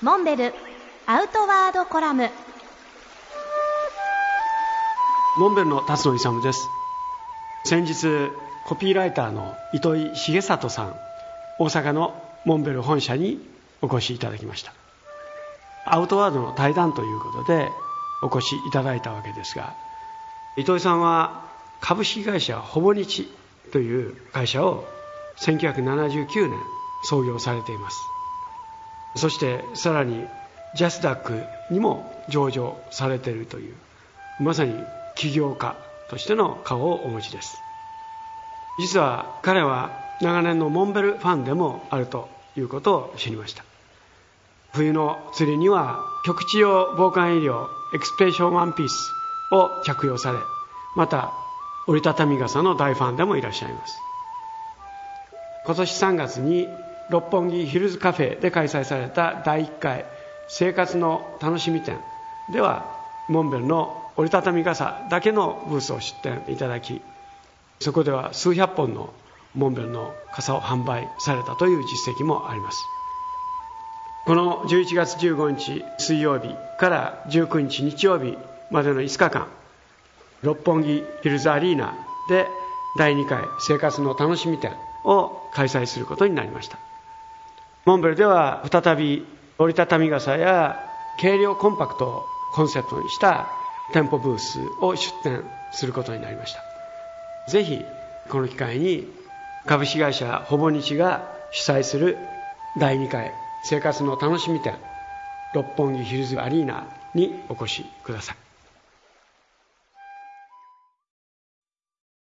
モンベルアウトワードコラム。モンベルの辰野勇です。先日コピーライターの糸井重里さん大阪のモンベル本社にお越しいただきました。アウトワードの対談ということでお越しいただいたわけですが糸井さんは株式会社ほぼ日という会社を1979年創業されています。そしてさらにジャスダックにも上場されているというまさに起業家としての顔をお持ちです。実は彼は長年のモンベルファンでもあるということを知りました。冬の釣りには局地用防寒医療エクスプレーションワンピースを着用されまた折りたたみ傘の大ファンでもいらっしゃいます。今年3月に六本木ヒルズカフェで開催された第1回生活の楽しみ展。ではモンベルの折りたたみ傘だけのブースを出展いただきそこでは数百本のモンベルの傘を販売されたという実績もあります。この11月15日水曜日から19日日曜日までの5日間六本木ヒルズアリーナで第2回生活の楽しみ展を開催することになりました。モンベルでは再び折りたたみ傘や軽量コンパクトをコンセプトにした店舗ブースを出展することになりました。ぜひこの機会に株式会社ほぼ日が主催する第2回生活の楽しみ展六本木ヒルズアリーナにお越しください。